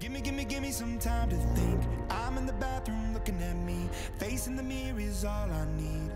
Give me, give me, give me some time to think. I'm in the bathroom looking at me. Facing the mirror is all I need.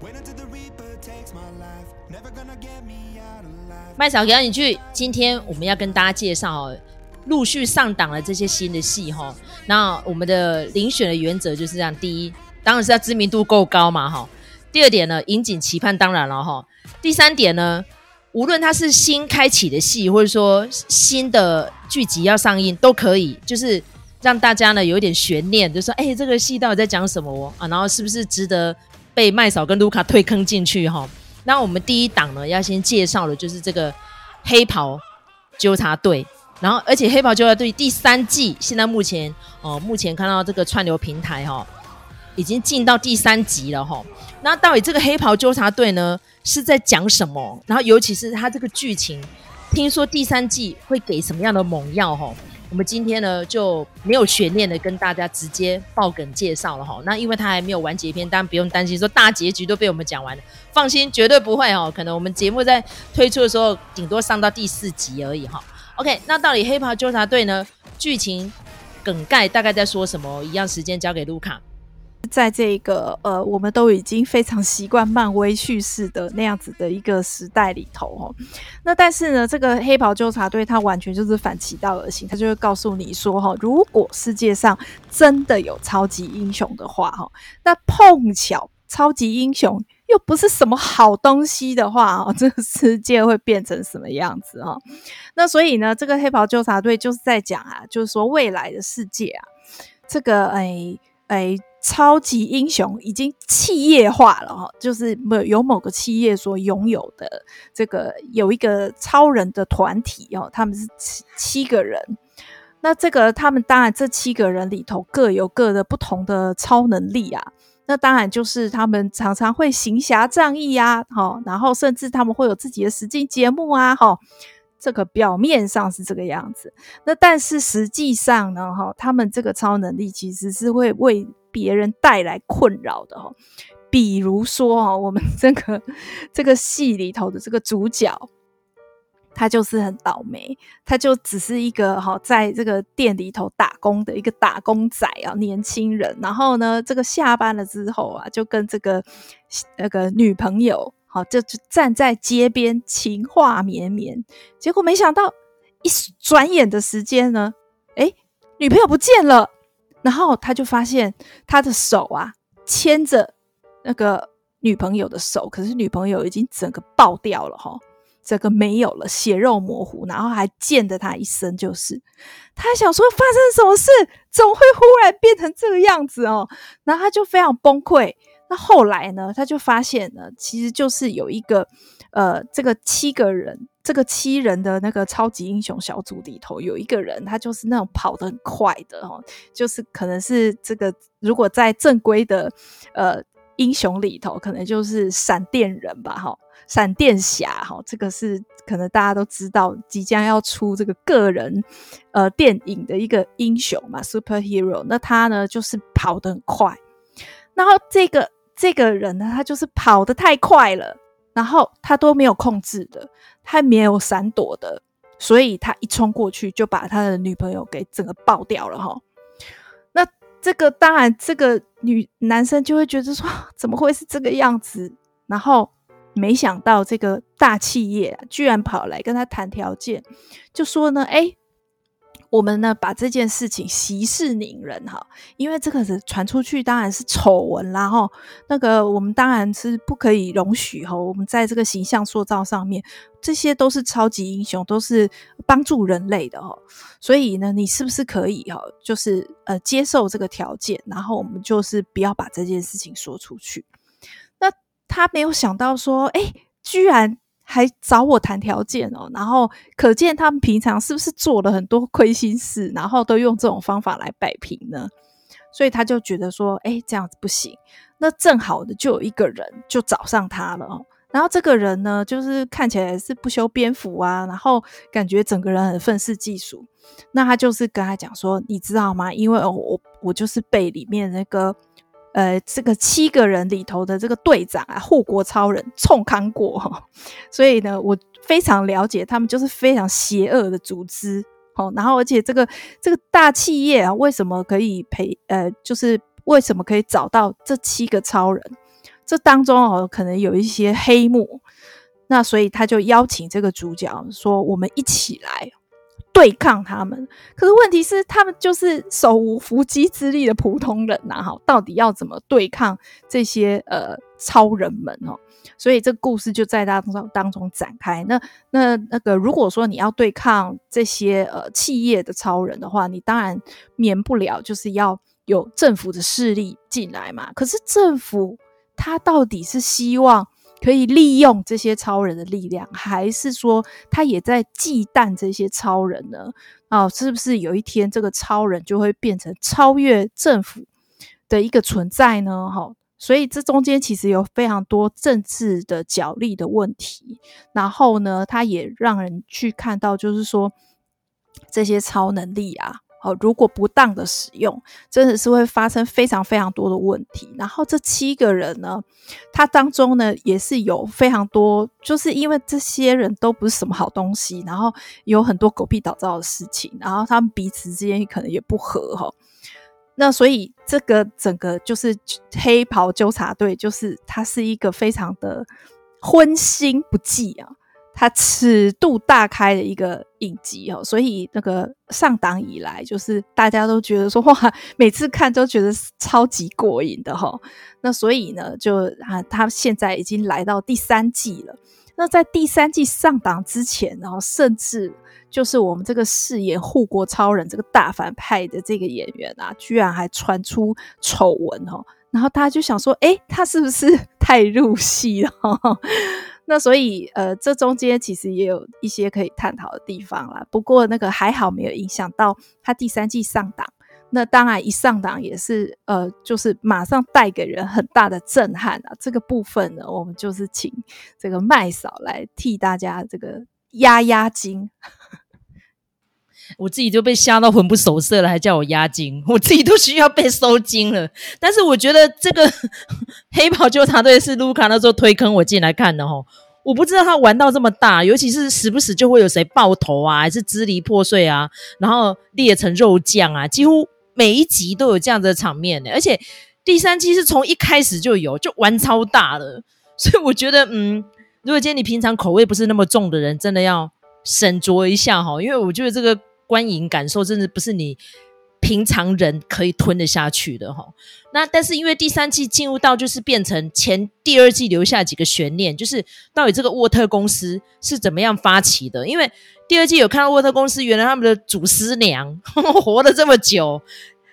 Wait until the reaper takes my life. Never gonna get me out alive. 麦嫂给你去，今天我们要跟大家介绍哦，陆续上档了这些新的戏哈。那我们的遴选的原则就是这样：第一，当然是要知名度够高嘛哈。第二点呢，引颈期盼当然了哈。第三点呢，无论它是新开启的戏，或者说新的剧集要上映，都可以，就是让大家呢有一点悬念，就说哎，这个戏到底在讲什么哦啊？然后是不是值得被麦嫂跟卢卡推坑进去哈？那我们第一档呢，要先介绍的就是这个黑袍纠察队，然后而且黑袍纠察队第三季现在目前哦，目前看到这个串流平台哈，已经进到第三集了哈。那到底这个黑袍纠察队呢是在讲什么？然后尤其是他这个剧情，听说第三季会给什么样的猛药哈？我们今天呢就没有悬念的跟大家直接爆梗介绍了哈。那因为他还没有完结篇，当然不用担心说大结局都被我们讲完了，放心，绝对不会哦。可能我们节目在推出的时候，顶多上到第四集而已哈。OK，那到底黑袍纠察队呢？剧情梗概大概在说什么？一样时间交给卢卡。在这个呃，我们都已经非常习惯漫威叙事的那样子的一个时代里头哦，那但是呢，这个黑袍纠察队它完全就是反其道而行，它就会告诉你说哈，如果世界上真的有超级英雄的话哈，那碰巧超级英雄又不是什么好东西的话哦，这个世界会变成什么样子哈？那所以呢，这个黑袍纠察队就是在讲啊，就是说未来的世界啊，这个哎哎。超级英雄已经企业化了哈，就是某有某个企业所拥有的这个有一个超人的团体哦，他们是七七个人。那这个他们当然这七个人里头各有各的不同的超能力啊。那当然就是他们常常会行侠仗义啊，哈，然后甚至他们会有自己的实境节目啊，哈。这个表面上是这个样子，那但是实际上呢，哈，他们这个超能力其实是会为别人带来困扰的哈。比如说哈，我们这个这个戏里头的这个主角，他就是很倒霉，他就只是一个哈，在这个店里头打工的一个打工仔啊，年轻人。然后呢，这个下班了之后啊，就跟这个那个女朋友。好，就就站在街边情话绵绵，结果没想到一转眼的时间呢，诶，女朋友不见了，然后他就发现他的手啊牵着那个女朋友的手，可是女朋友已经整个爆掉了哈，整个没有了，血肉模糊，然后还溅了他一身，就是。他还想说发生什么事，怎么会忽然变成这个样子哦，然后他就非常崩溃。那后来呢，他就发现呢，其实就是有一个，呃，这个七个人，这个七人的那个超级英雄小组里头，有一个人，他就是那种跑得很快的哦，就是可能是这个，如果在正规的呃英雄里头，可能就是闪电人吧，哈，闪电侠哈，这个是可能大家都知道，即将要出这个个人呃电影的一个英雄嘛，superhero，那他呢就是跑得很快，然后这个。这个人呢，他就是跑得太快了，然后他都没有控制的，他没有闪躲的，所以他一冲过去就把他的女朋友给整个爆掉了哈。那这个当然，这个女男生就会觉得说，怎么会是这个样子？然后没想到这个大企业居然跑来跟他谈条件，就说呢，哎。我们呢，把这件事情息事宁人哈，因为这个是传出去，当然是丑闻啦哈。那个我们当然是不可以容许哈。我们在这个形象塑造上面，这些都是超级英雄，都是帮助人类的哈。所以呢，你是不是可以哈，就是呃接受这个条件，然后我们就是不要把这件事情说出去。那他没有想到说，哎，居然。还找我谈条件哦，然后可见他们平常是不是做了很多亏心事，然后都用这种方法来摆平呢？所以他就觉得说，哎，这样子不行。那正好的就有一个人就找上他了哦，然后这个人呢，就是看起来是不修边幅啊，然后感觉整个人很愤世嫉俗。那他就是跟他讲说，你知道吗？因为我我就是被里面那个。呃，这个七个人里头的这个队长啊，护国超人冲康过哈，所以呢，我非常了解他们就是非常邪恶的组织哦，然后而且这个这个大企业啊，为什么可以赔？呃，就是为什么可以找到这七个超人？这当中哦，可能有一些黑幕。那所以他就邀请这个主角说：“我们一起来对抗他们。”可是问题是，他们就是手无缚鸡之力的普通人呐，哈，到底要怎么对抗这些呃超人们哦？所以这个故事就在当中当中展开。那那那个，如果说你要对抗这些呃企业的超人的话，你当然免不了就是要有政府的势力进来嘛。可是政府他到底是希望？可以利用这些超人的力量，还是说他也在忌惮这些超人呢？啊，是不是有一天这个超人就会变成超越政府的一个存在呢？哈，所以这中间其实有非常多政治的角力的问题，然后呢，他也让人去看到，就是说这些超能力啊。哦，如果不当的使用，真的是会发生非常非常多的问题。然后这七个人呢，他当中呢也是有非常多，就是因为这些人都不是什么好东西，然后有很多狗屁倒灶的事情，然后他们彼此之间可能也不和哈。那所以这个整个就是黑袍纠察队，就是它是一个非常的荤腥不忌啊。它尺度大开的一个影集哦，所以那个上档以来，就是大家都觉得说哇，每次看都觉得超级过瘾的哈。那所以呢，就啊，他现在已经来到第三季了。那在第三季上档之前，然后甚至就是我们这个饰演护国超人这个大反派的这个演员啊，居然还传出丑闻哦。然后大家就想说，哎，他是不是 太入戏了？那所以，呃，这中间其实也有一些可以探讨的地方啦。不过那个还好没有影响到他第三季上档。那当然一上档也是，呃，就是马上带给人很大的震撼啊。这个部分呢，我们就是请这个麦嫂来替大家这个压压惊。我自己就被吓到魂不守舍了，还叫我押金，我自己都需要被收金了。但是我觉得这个 黑袍纠察队是卢卡那时候推坑我进来看的齁，我不知道他玩到这么大，尤其是时不时就会有谁爆头啊，还是支离破碎啊，然后裂成肉酱啊，几乎每一集都有这样子的场面的。而且第三季是从一开始就有，就玩超大的，所以我觉得，嗯，如果今天你平常口味不是那么重的人，真的要斟酌一下哈，因为我觉得这个。观影感受真的不是你平常人可以吞得下去的哈。那但是因为第三季进入到就是变成前第二季留下几个悬念，就是到底这个沃特公司是怎么样发起的？因为第二季有看到沃特公司原来他们的祖师娘 活了这么久，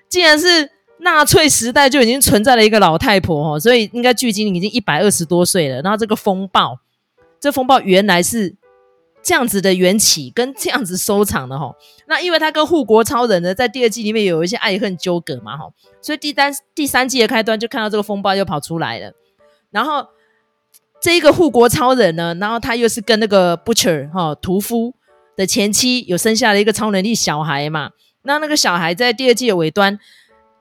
竟然是纳粹时代就已经存在了一个老太婆哈，所以应该距今已经一百二十多岁了。然后这个风暴，这风暴原来是。这样子的缘起跟这样子收场的哈，那因为他跟护国超人呢，在第二季里面有一些爱恨纠葛嘛哈，所以第三第三季的开端就看到这个风暴又跑出来了，然后这一个护国超人呢，然后他又是跟那个 Butcher 哈屠夫的前妻有生下了一个超能力小孩嘛，那那个小孩在第二季的尾端，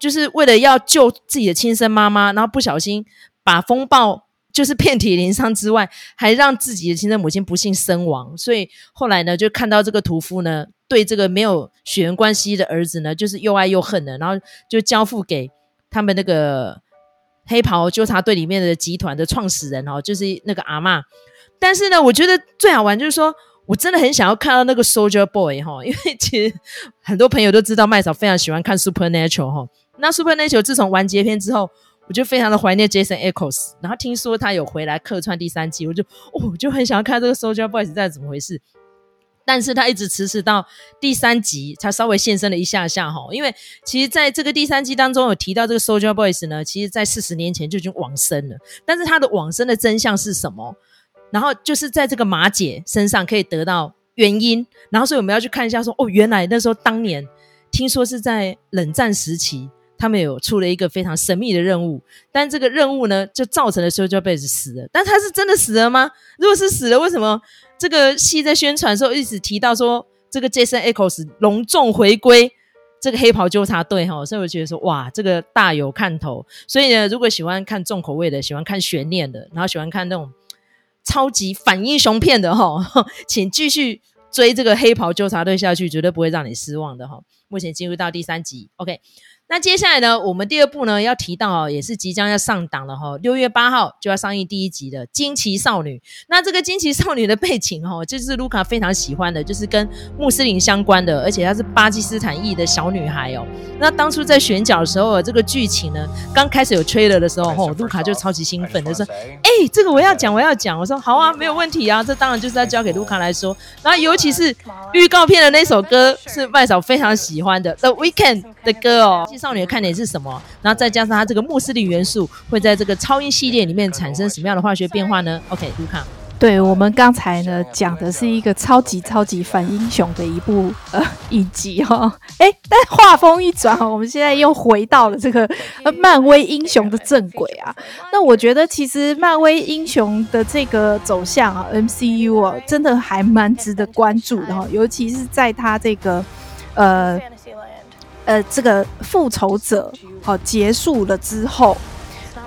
就是为了要救自己的亲生妈妈，然后不小心把风暴。就是遍体鳞伤之外，还让自己的亲生母亲不幸身亡。所以后来呢，就看到这个屠夫呢，对这个没有血缘关系的儿子呢，就是又爱又恨的，然后就交付给他们那个黑袍纠察队里面的集团的创始人哦，就是那个阿嬷。但是呢，我觉得最好玩就是说，我真的很想要看到那个 Soldier Boy 哈，因为其实很多朋友都知道麦嫂非常喜欢看 Supernatural 哈。那 Supernatural 自从完结篇之后。我就非常的怀念 Jason Eccles，然后听说他有回来客串第三季，我就哦，我就很想要看这个 Soldier Boys 在怎么回事。但是他一直迟迟到第三集才稍微现身了一下下哈，因为其实在这个第三季当中有提到这个 Soldier Boys 呢，其实在四十年前就已经往生了。但是他的往生的真相是什么？然后就是在这个马姐身上可以得到原因，然后所以我们要去看一下说哦，原来那时候当年听说是在冷战时期。他们有出了一个非常神秘的任务，但这个任务呢，就造成了 Soldier Boy 死了。但他是真的死了吗？如果是死了，为什么这个戏在宣传的时候一直提到说这个 Jason Eccles 隆重回归这个黑袍纠察队？哈，所以我觉得说哇，这个大有看头。所以呢，如果喜欢看重口味的，喜欢看悬念的，然后喜欢看那种超级反英雄片的哈，请继续追这个黑袍纠察队下去，绝对不会让你失望的哈。目前进入到第三集，OK。那接下来呢，我们第二部呢要提到哦，也是即将要上档了哈，六月八号就要上映第一集的《惊奇少女》。那这个惊奇少女的背景哦，就是卢卡非常喜欢的，就是跟穆斯林相关的，而且她是巴基斯坦裔的小女孩哦。那当初在选角的时候，这个剧情呢，刚开始有 trailer 的时候，吼，卢卡就超级兴奋的说：“哎、欸，这个我要讲，我要讲。”我说：“好啊，没有问题啊，这当然就是要交给卢卡来说。”然后尤其是预告片的那首歌是麦嫂非常喜欢的《The Weekend》的歌哦。少女的看点是什么？然后再加上它这个穆斯林元素，会在这个超英系列里面产生什么样的化学变化呢？OK，卢卡，对我们刚才呢讲的是一个超级超级反英雄的一部呃影集哈，哎，但画风一转，我们现在又回到了这个呃漫威英雄的正轨啊。那我觉得其实漫威英雄的这个走向啊，MCU 啊，真的还蛮值得关注的哈，尤其是在它这个呃。呃，这个复仇者好、哦、结束了之后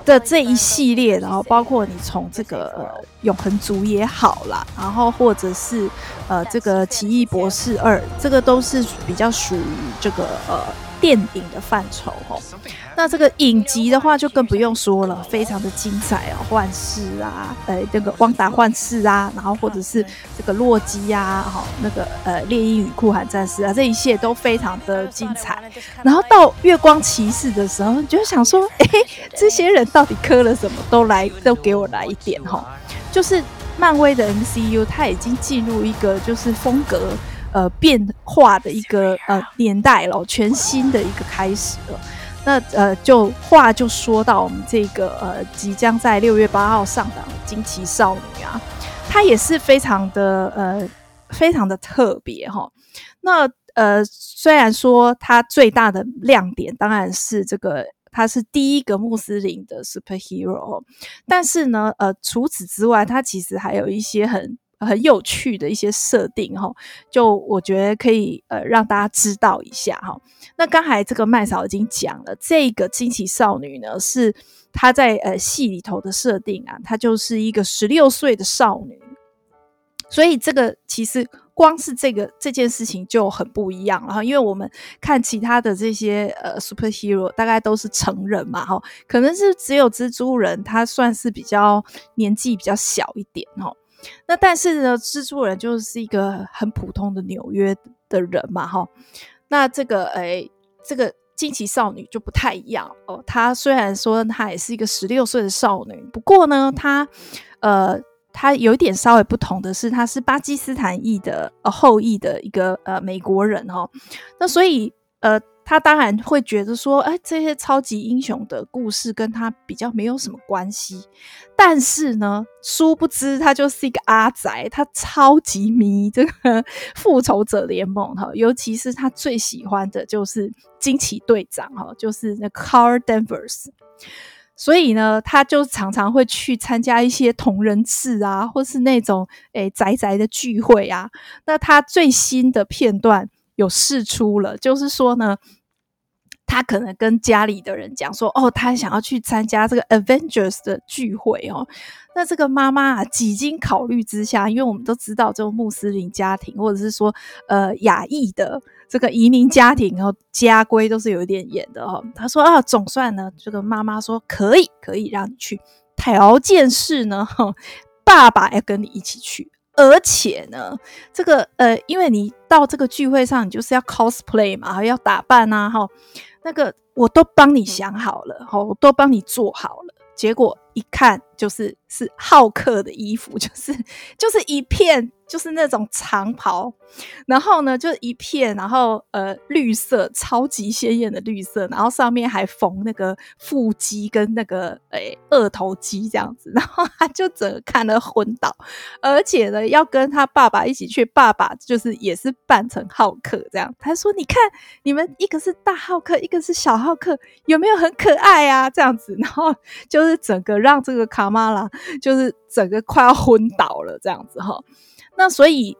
的这一系列，然后包括你从这个永恒族也好啦，然后或者是呃这个奇异博士二，这个都是比较属于这个呃。电影的范畴哦，那这个影集的话就更不用说了，非常的精彩哦，幻视啊，呃，这个汪达幻视啊，然后或者是这个洛基啊，哈，那个呃，猎鹰与酷寒战士啊，这一切都非常的精彩。然后到月光骑士的时候，你就想说，哎，这些人到底磕了什么？都来，都给我来一点哈，就是漫威的 MCU，它已经进入一个就是风格。呃，变化的一个呃年代了，全新的一个开始了。那呃，就话就说到我们这个呃，即将在六月八号上档的惊奇少女啊，它也是非常的呃，非常的特别哈。那呃，虽然说它最大的亮点当然是这个，它是第一个穆斯林的 superhero，但是呢，呃，除此之外，它其实还有一些很。很有趣的一些设定哈，就我觉得可以呃让大家知道一下哈。那刚才这个麦嫂已经讲了，这个惊奇少女呢是她在呃戏里头的设定啊，她就是一个十六岁的少女，所以这个其实光是这个这件事情就很不一样了哈。因为我们看其他的这些呃 superhero 大概都是成人嘛哈，可能是只有蜘蛛人他算是比较年纪比较小一点哈。那但是呢，蜘蛛人就是一个很普通的纽约的人嘛，哈。那这个诶，这个惊奇少女就不太一样哦。她虽然说她也是一个十六岁的少女，不过呢，她呃，她有一点稍微不同的是，她是巴基斯坦裔的呃后裔的一个呃美国人哦。那所以呃。他当然会觉得说，哎，这些超级英雄的故事跟他比较没有什么关系。但是呢，殊不知他就是一个阿宅，他超级迷这个 复仇者联盟哈，尤其是他最喜欢的就是惊奇队长哈，就是那 Carl Danvers。所以呢，他就常常会去参加一些同人志啊，或是那种诶宅宅的聚会啊。那他最新的片段有释出了，就是说呢。他可能跟家里的人讲说：“哦，他想要去参加这个 Avengers 的聚会哦。”那这个妈妈啊，几经考虑之下，因为我们都知道这种穆斯林家庭，或者是说呃亚裔的这个移民家庭哦，家规都是有一点严的哦。他说：“啊，总算呢，这个妈妈说可以，可以让你去，条件是呢，爸爸要跟你一起去，而且呢，这个呃，因为你到这个聚会上，你就是要 cosplay 嘛，还要打扮啊，哈。”那个我都帮你想好了，好，我都帮你做好了，结果一看就是是浩克的衣服，就是就是一片。就是那种长袍，然后呢，就一片，然后呃，绿色，超级鲜艳的绿色，然后上面还缝那个腹肌跟那个诶、欸、二头肌这样子，然后他就整个看了昏倒，而且呢，要跟他爸爸一起去，爸爸就是也是扮成浩克这样，他说：“你看，你们一个是大浩克，一个是小浩克，有没有很可爱啊？”这样子，然后就是整个让这个卡玛拉 就是整个快要昏倒了这样子哈。那所以，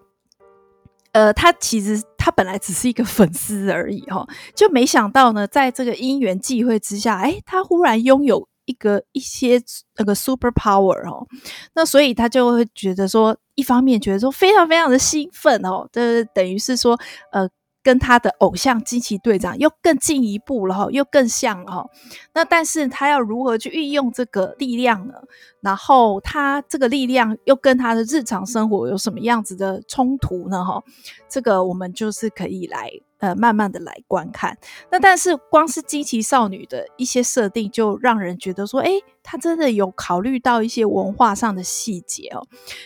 呃，他其实他本来只是一个粉丝而已哈，就没想到呢，在这个因缘际会之下，哎，他忽然拥有一个一些那个 super power 哦，那所以他就会觉得说，一方面觉得说非常非常的兴奋哦，这等于是说呃。跟他的偶像惊奇队长又更进一步了哈，又更像了哈。那但是他要如何去运用这个力量呢？然后他这个力量又跟他的日常生活有什么样子的冲突呢？哈，这个我们就是可以来呃慢慢的来观看。那但是光是惊奇少女的一些设定，就让人觉得说，诶，他真的有考虑到一些文化上的细节哦，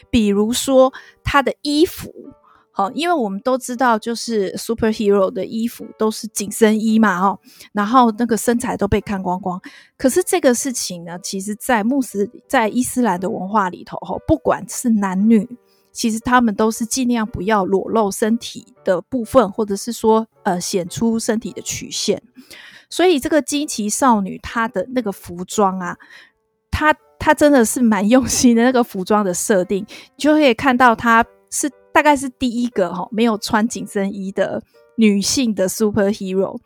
比如说他的衣服。好，因为我们都知道，就是 superhero 的衣服都是紧身衣嘛，哦，然后那个身材都被看光光。可是这个事情呢，其实，在穆斯在伊斯兰的文化里头，哈，不管是男女，其实他们都是尽量不要裸露身体的部分，或者是说，呃，显出身体的曲线。所以，这个惊奇少女她的那个服装啊，她她真的是蛮用心的，那个服装的设定，就可以看到她是。大概是第一个哈，没有穿紧身衣的女性的 superhero，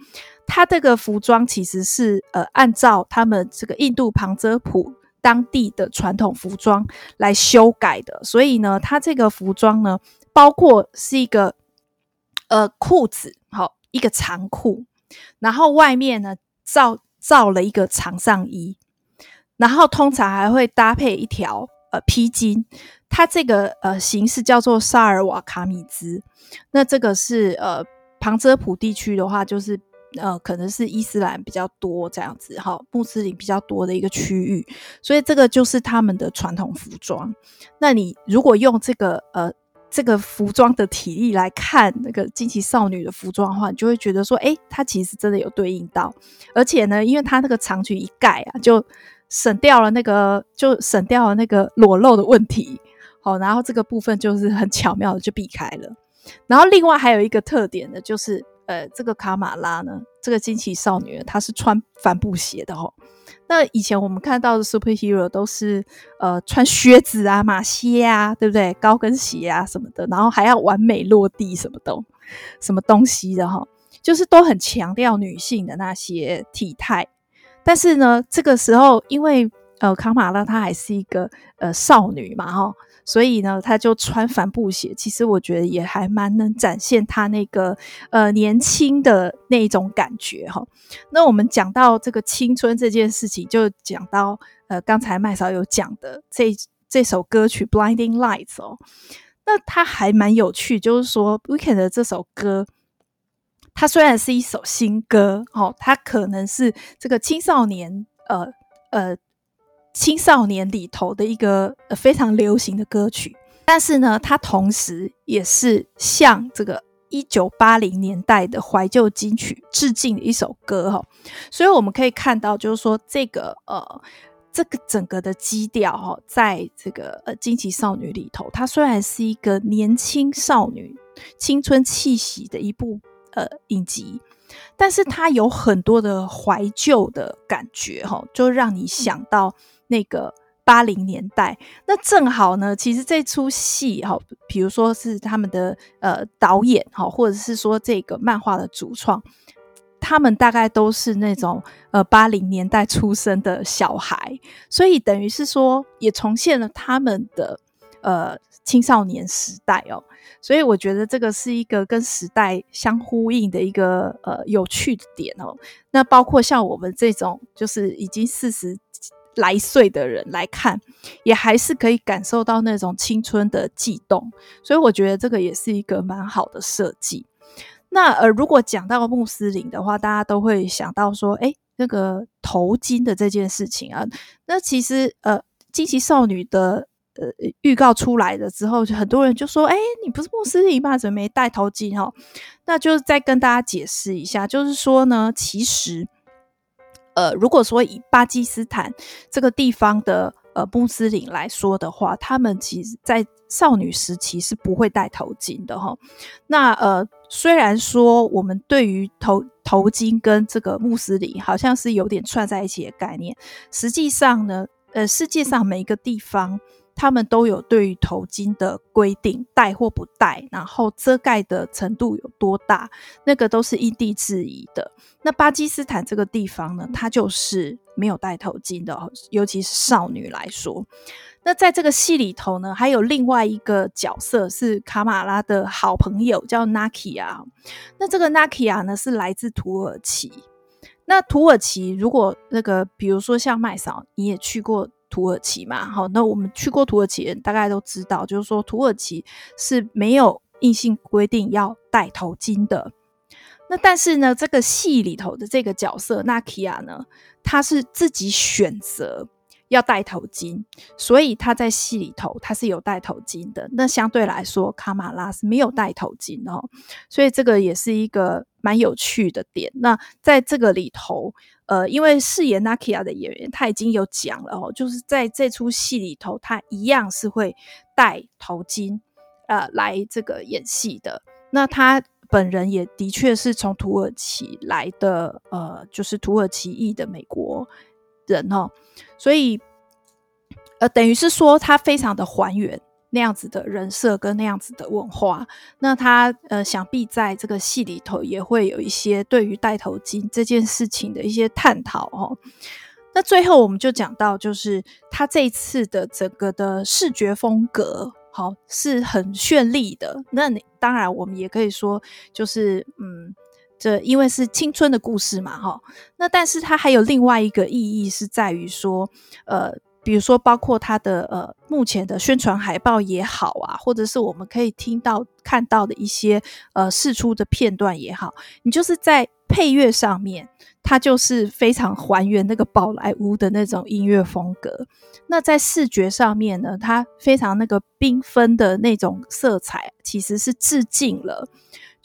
她这个服装其实是呃按照他们这个印度旁遮普当地的传统服装来修改的，所以呢，她这个服装呢，包括是一个呃裤子，好一个长裤，然后外面呢罩罩了一个长上衣，然后通常还会搭配一条呃披巾。它这个呃形式叫做萨尔瓦卡米兹，那这个是呃旁遮普地区的话，就是呃可能是伊斯兰比较多这样子哈，穆斯林比较多的一个区域，所以这个就是他们的传统服装。那你如果用这个呃这个服装的体力来看那个惊奇少女的服装的话，你就会觉得说，诶，它其实真的有对应到，而且呢，因为它那个长裙一盖啊，就省掉了那个就省掉了那个裸露的问题。哦，然后这个部分就是很 巧妙的就避开了。然后另外还有一个特点呢，就是呃，这个卡玛拉呢，这个惊奇少女她是穿帆布鞋的哦。那以前我们看到的 superhero 都是呃穿靴子啊、马靴啊，对不对？高跟鞋啊什么的，然后还要完美落地什么的什么东西的哈，就是都很强调女性的那些体态。但是呢，这个时候因为呃卡马拉她还是一个呃少女嘛哈。所以呢，她就穿帆布鞋，其实我觉得也还蛮能展现她那个呃年轻的那一种感觉哈。那我们讲到这个青春这件事情，就讲到呃刚才麦嫂有讲的这这首歌曲《Blinding Lights》哦，那它还蛮有趣，就是说 Weekend 这首歌，它虽然是一首新歌哦，它可能是这个青少年呃呃。青少年里头的一个非常流行的歌曲，但是呢，它同时也是向这个一九八零年代的怀旧金曲致敬的一首歌哈。所以我们可以看到，就是说这个呃，这个整个的基调哈，在这个呃惊奇少女里头，它虽然是一个年轻少女青春气息的一部呃影集，但是它有很多的怀旧的感觉哈，就让你想到。那个八零年代，那正好呢。其实这出戏哈，比如说是他们的呃导演哈，或者是说这个漫画的主创，他们大概都是那种呃八零年代出生的小孩，所以等于是说也重现了他们的呃青少年时代哦。所以我觉得这个是一个跟时代相呼应的一个呃有趣的点哦。那包括像我们这种就是已经四十。来岁的人来看，也还是可以感受到那种青春的悸动，所以我觉得这个也是一个蛮好的设计。那呃，如果讲到穆斯林的话，大家都会想到说，哎，那个头巾的这件事情啊。那其实呃，惊奇少女的呃预告出来了之后，就很多人就说，哎，你不是穆斯林吗？怎么没戴头巾哦？那就再跟大家解释一下，就是说呢，其实。呃，如果说以巴基斯坦这个地方的呃穆斯林来说的话，他们其实在少女时期是不会戴头巾的哈。那呃，虽然说我们对于头头巾跟这个穆斯林好像是有点串在一起的概念，实际上呢，呃，世界上每一个地方他们都有对于头巾的规定，戴或不戴，然后遮盖的程度有多大，那个都是因地制宜的。那巴基斯坦这个地方呢，它就是没有戴头巾的，尤其是少女来说。那在这个戏里头呢，还有另外一个角色是卡马拉的好朋友，叫 Nakia。那这个 Nakia 呢，是来自土耳其。那土耳其如果那个，比如说像麦嫂，你也去过土耳其嘛？好，那我们去过土耳其人大概都知道，就是说土耳其是没有硬性规定要戴头巾的。那但是呢，这个戏里头的这个角色 Nakia 呢，他是自己选择。要戴头巾，所以他在戏里头他是有戴头巾的。那相对来说，卡马拉是没有戴头巾哦，所以这个也是一个蛮有趣的点。那在这个里头，呃，因为饰演 Nakia 的演员他已经有讲了哦，就是在这出戏里头，他一样是会戴头巾呃来这个演戏的。那他本人也的确是从土耳其来的，呃，就是土耳其裔的美国人哦。所以，呃，等于是说，他非常的还原那样子的人设跟那样子的文化。那他呃，想必在这个戏里头也会有一些对于戴头巾这件事情的一些探讨哦。那最后我们就讲到，就是他这一次的整个的视觉风格，好，是很绚丽的。那当然，我们也可以说，就是嗯。这因为是青春的故事嘛，哈，那但是它还有另外一个意义是在于说，呃，比如说包括它的呃目前的宣传海报也好啊，或者是我们可以听到看到的一些呃试出的片段也好，你就是在配乐上面，它就是非常还原那个宝莱坞的那种音乐风格。那在视觉上面呢，它非常那个缤纷的那种色彩，其实是致敬了。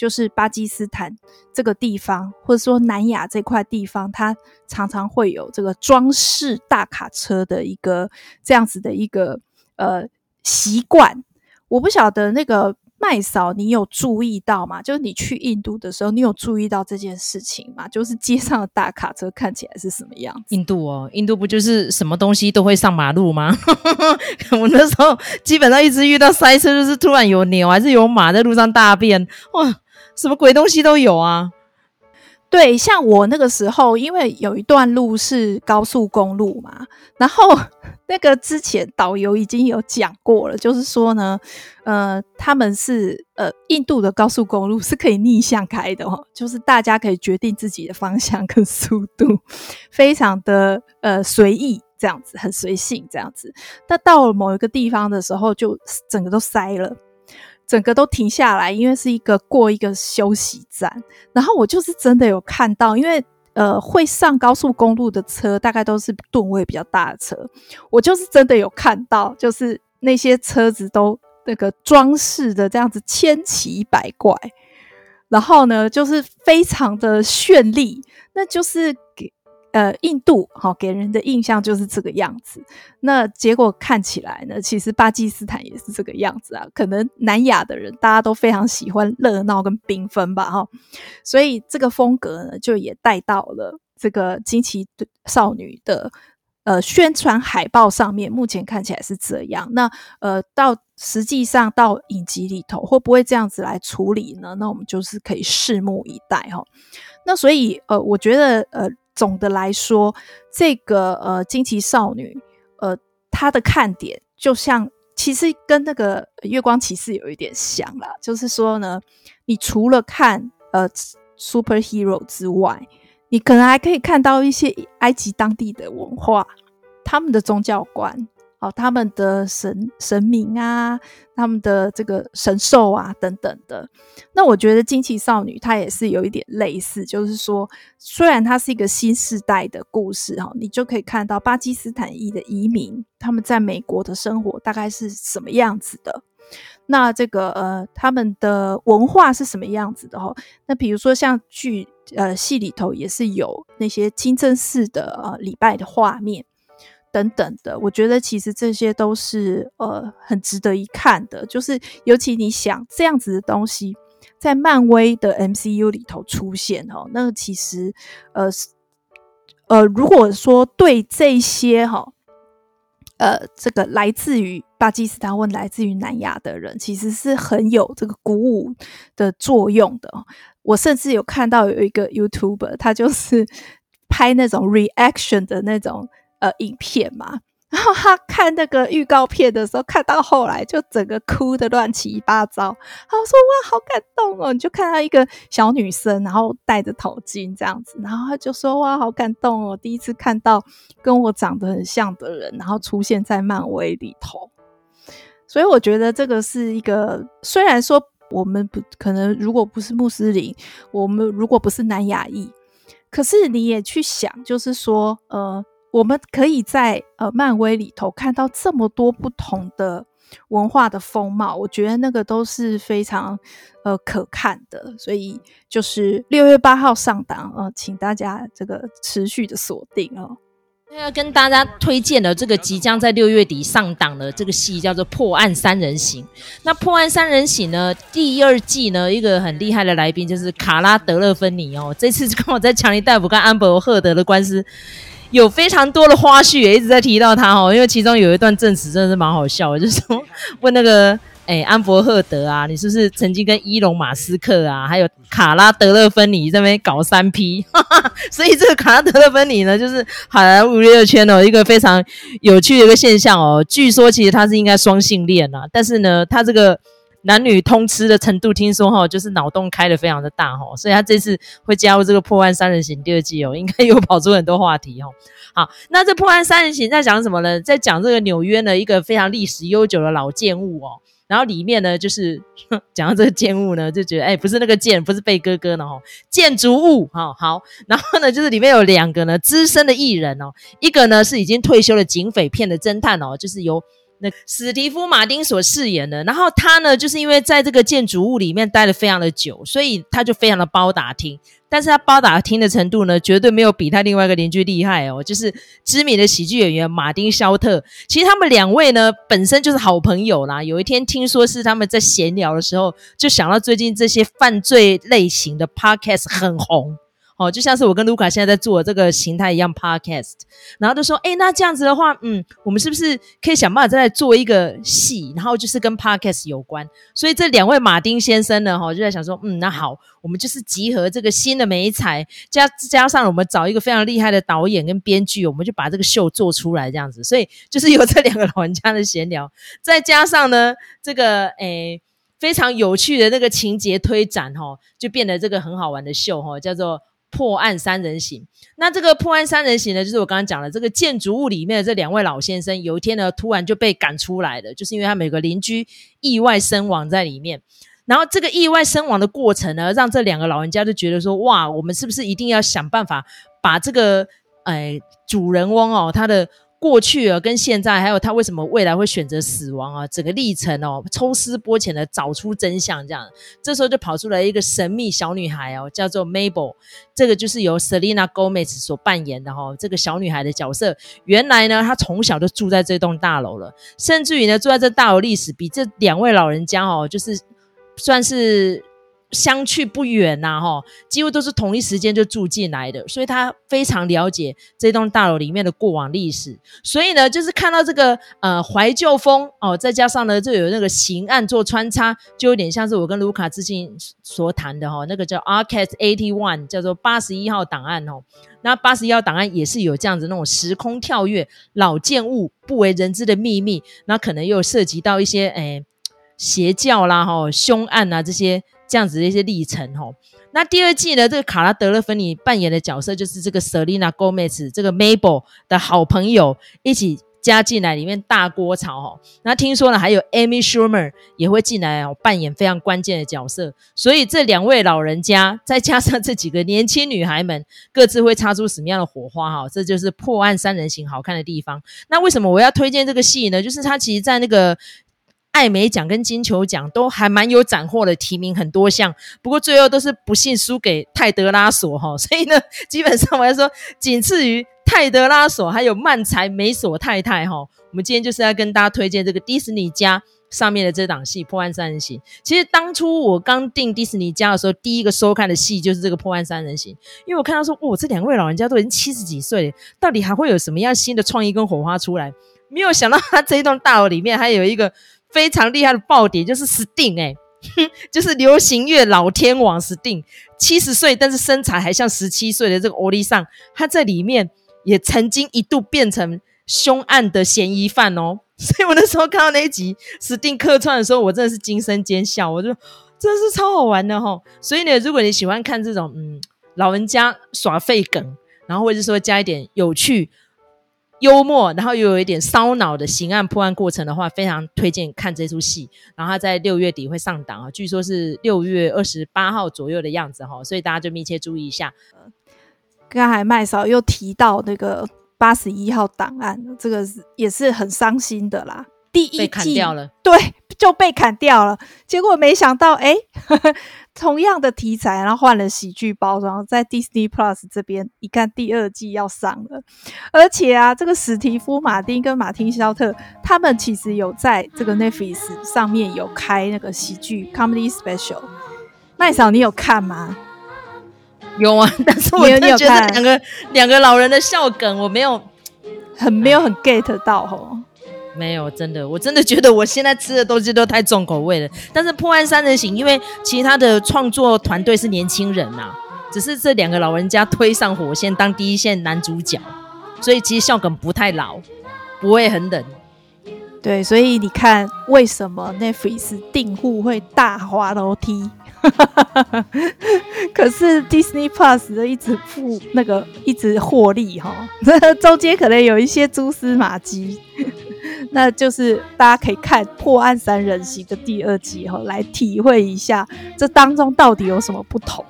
就是巴基斯坦这个地方，或者说南亚这块地方，它常常会有这个装饰大卡车的一个这样子的一个呃习惯。我不晓得那个麦嫂，你有注意到吗？就是你去印度的时候，你有注意到这件事情吗？就是街上的大卡车看起来是什么样？印度哦，印度不就是什么东西都会上马路吗？我那时候基本上一直遇到塞车，就是突然有牛还是有马在路上大便，哇！什么鬼东西都有啊！对，像我那个时候，因为有一段路是高速公路嘛，然后 那个之前导游已经有讲过了，就是说呢，呃，他们是呃印度的高速公路是可以逆向开的哦，就是大家可以决定自己的方向跟速度，非常的呃随意，这样子很随性这样子。但到了某一个地方的时候，就整个都塞了。整个都停下来，因为是一个过一个休息站。然后我就是真的有看到，因为呃会上高速公路的车大概都是吨位比较大的车，我就是真的有看到，就是那些车子都那个装饰的这样子千奇百怪，然后呢就是非常的绚丽，那就是。呃，印度好、哦、给人的印象就是这个样子。那结果看起来呢，其实巴基斯坦也是这个样子啊。可能南亚的人大家都非常喜欢热闹跟缤纷吧，哈、所以这个风格呢，就也带到了这个惊奇少女的呃宣传海报上面。目前看起来是这样。那呃，到实际上到影集里头会不会这样子来处理呢？那我们就是可以拭目以待哈、那所以呃，我觉得呃。总的来说，这个呃惊奇少女，呃，她的看点就像其实跟那个月光骑士有一点像啦，就是说呢，你除了看呃 superhero 之外，你可能还可以看到一些埃及当地的文化，他们的宗教观。哦，他们的神神明啊，他们的这个神兽啊，等等的。那我觉得惊奇少女她也是有一点类似，就是说，虽然它是一个新世代的故事哈，你就可以看到巴基斯坦裔的移民他们在美国的生活大概是什么样子的。那这个呃，他们的文化是什么样子的哈？那比如说像剧呃戏里头也是有那些清真寺的呃礼拜的画面。等等的，我觉得其实这些都是呃很值得一看的，就是尤其你想这样子的东西在漫威的 MCU 里头出现哦，那其实呃呃，如果说对这些哈呃，这个来自于巴基斯坦或来自于南亚的人，其实是很有这个鼓舞的作用的。我甚至有看到有一个 YouTuber，他就是 拍那种 reaction 的那种呃影片嘛。然后他看那个预告片的时候，看到后来就整个哭得乱七八糟。他说：“哇，好感动哦！”你就看到一个小女生，然后戴着头巾这样子，然后他就说：“哇，好感动哦！第一次看到跟我长得很像的人，然后出现在漫威里头。”所以我觉得这个是一个，虽然说我们不可能，如果不是穆斯林，我们如果不是南亚裔，可是你也去想，就是说，呃。我们可以在呃漫威里头看到这么多不同的文化的风貌，我觉得那个都是非常呃可看的。所以就是六月八号上档呃，请大家这个持续的锁定哦。要跟大家推荐的这个即将在六月底上档的这个戏叫做《破案三人行》。那《破案三人行》呢，第二季呢，一个很厉害的来宾就是卡拉德勒芬妮哦。这次 跟我在强尼戴普跟安柏赫德的官司。有非常多的花絮也一直在提到他哦，因为其中有一段证词真的是蛮好笑，就是说问那个诶、安伯赫德啊，你是不是曾经跟伊隆马斯克啊，还有卡拉德勒芬妮在那边搞三 P？所以这个卡拉德勒芬妮呢，就是好莱坞娱乐圈哦一个非常有趣的一个现象哦。据说其实他是应该双性恋啊，但是呢，他这个。男女通吃的程度，听说哈，就是脑洞开得非常的大哈，所以他这次会加入这个破案三人行第二季哦，应该又跑出很多话题哦。好，那这破案三人行在讲什么呢？在讲这个纽约呢一个非常历史悠久的老建物哦，然后里面呢，就是 讲到这个建物呢，就觉得哎、不是那个建，不是贝哥哥呢哈，建筑物哈好，然后呢，就是里面有两个呢资深的艺人哦，一个呢是已经退休的警匪片的侦探哦，就是由。那史蒂夫·马丁所饰演的，然后他呢，就是因为在这个建筑物里面待了非常的久，所以他就非常的包打听。但是他包打听的程度呢，绝对没有比他另外一个邻居厉害哦，就是知名的喜剧演员马丁·肖特。其实他们两位呢，本身就是好朋友啦。有一天听说是他们在闲聊的时候，就想到最近这些犯罪类型的 podcast 很红。哦，就像是我跟卢卡现在在做的这个形态一样，Podcast，然后就说，哎，那这样子的话，嗯，我们是不是可以想办法再来做一个戏，然后就是跟 Podcast 有关？所以这两位马丁先生呢，哈、哦，就在想说，嗯，那好，我们就是集合这个新的美彩，加加上我们找一个非常厉害的导演跟编剧，我们就把这个秀做出来，这样子。所以就是有这两个老人家的闲聊，再加上呢，这个，诶非常有趣的那个情节推展，哈、就变得这个很好玩的秀，哈、叫做。破案三人行，那这个破案三人行呢，就是我刚刚讲的这个建筑物里面的这两位老先生，有一天呢，突然就被赶出来了，就是因为他们有个邻居意外身亡在里面。然后这个意外身亡的过程呢，让这两个老人家就觉得说，哇，我们是不是一定要想办法把这个，哎，主人翁哦，他的。过去啊，跟现在，还有他为什么未来会选择死亡啊？整个历程哦，抽丝剥茧的找出真相，这样，这时候就跑出来一个神秘小女孩哦，叫做 Mabel，这个就是由 Selena Gomez 所扮演的哈、哦，这个小女孩的角色，原来呢，她从小就住在这栋大楼了，甚至于呢，住在这大楼历史比这两位老人家哦，就是算是。相去不远呐，哈，几乎都是同一时间就住进来的，所以他非常了解这栋大楼里面的过往历史。所以呢，就是看到这个呃怀旧风哦，再加上呢，就有那个刑案做穿插，就有点像是我跟卢卡之前所谈的哈、那个叫 Arcade Eighty One，叫做八十一号档案哦。那八十一号档案也是有这样子那种时空跳跃、老建物不为人知的秘密，那可能又涉及到一些诶邪教啦、哈凶案啊这些。这样子的一些历程吼，那第二季呢，这个卡拉德勒芬妮扮演的角色就是这个 Selena Gomez 这个 Mabel 的好朋友一起加进来里面大锅炒吼。那听说呢，还有 Amy Schumer 也会进来哦，扮演非常关键的角色。所以这两位老人家再加上这几个年轻女孩们，各自会擦出什么样的火花哈？这就是破案三人行好看的地方。那为什么我要推荐这个戏呢？就是它其实，在那个。艾美奖跟金球奖都还蛮有斩获的，提名很多项，不过最后都是不幸输给泰德拉索哈，所以呢，基本上我要说，仅次于泰德拉索还有曼才美索太太哈。我们今天就是要跟大家推荐这个迪士尼家上面的这档戏《破案三人行》。其实当初我刚订迪士尼家的时候，第一个收看的戏就是这个《破案三人行》，因为我看到说，哦，这两位老人家都已经七十几岁了，到底还会有什么样新的创意跟火花出来？没有想到他这一栋大楼里面还有一个非常厉害的爆点，就是 Sting 哎、欸，就是流行乐老天王 Sting，七十岁但是身材还像十七岁的这个欧丽桑，他在里面也曾经一度变成凶案的嫌疑犯哦。所以我那时候看到那一集 Sting 客串的时候，我真的是惊声尖笑，我就真的是超好玩的哈。所以呢，如果你喜欢看这种嗯老人家耍废梗，然后或者说加一点有趣。幽默，然后又有一点烧脑的刑案破案过程的话，非常推荐看这出戏。然后他在六月底会上档啊，据说是六月二十八号左右的样子哈，所以大家就密切注意一下。刚才麦嫂又提到那个八十一号档案，这个是也是很伤心的啦。第一季被砍掉了，对，就被砍掉了。结果没想到，哎。同样的题材，然后换了喜剧包装，在 Disney Plus 这边一看，第二季要上了。而且啊，这个史蒂夫·马丁跟马丁·肖特他们其实有在这个 Netflix 上面有开那个喜剧 Comedy Special。麦嫂，你有看吗？有啊，但是我觉得两个两个老人的笑梗，我没有很没有很 get 到吼。没有，真的，我真的觉得我现在吃的东西都太重口味了。但是《破案三人行》，因为其他的创作团队是年轻人呐、啊，只是这两个老人家推上火线当第一线男主角，所以其实笑梗不太老，不会很冷。对，所以你看，为什么 Netflix 订户会大滑楼梯？可是 Disney Plus 一直付那个一直获利哈，中间可能有一些蛛丝马迹。那就是大家可以看《破案三人行》的第二集哈，来体会一下这当中到底有什么不同。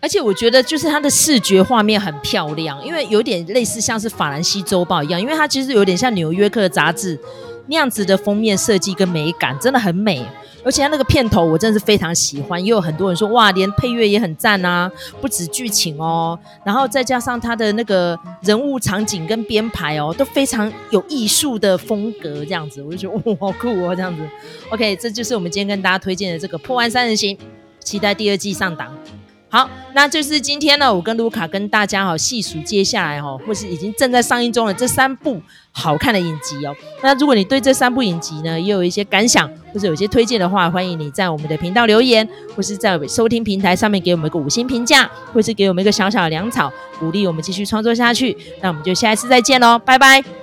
而且我觉得，就是它的视觉画面很漂亮，因为有点类似像是《法兰西周报》一样，因为它其实有点像《纽约客》杂志那样子的封面设计跟美感，真的很美。而且他那个片头我真的是非常喜欢，也有很多人说哇，连配乐也很赞啊，不止剧情哦，然后再加上他的那个人物场景跟编排哦，都非常有艺术的风格，这样子我就觉得哇，好酷哦，这样子。OK，这就是我们今天跟大家推荐的这个《破案三人行》，期待第二季上档。好，那就是今天呢，我跟卢卡跟大家哈细数接下来哈，或是已经正在上映中的这三部好看的影集哦。那如果你对这三部影集呢也有一些感想，或者有一些推荐的话，欢迎你在我们的频道留言，或是在收听平台上面给我们一个五星评价，或是给我们一个小小的粮草，鼓励我们继续创作下去。那我们就下一次再见喽，拜拜。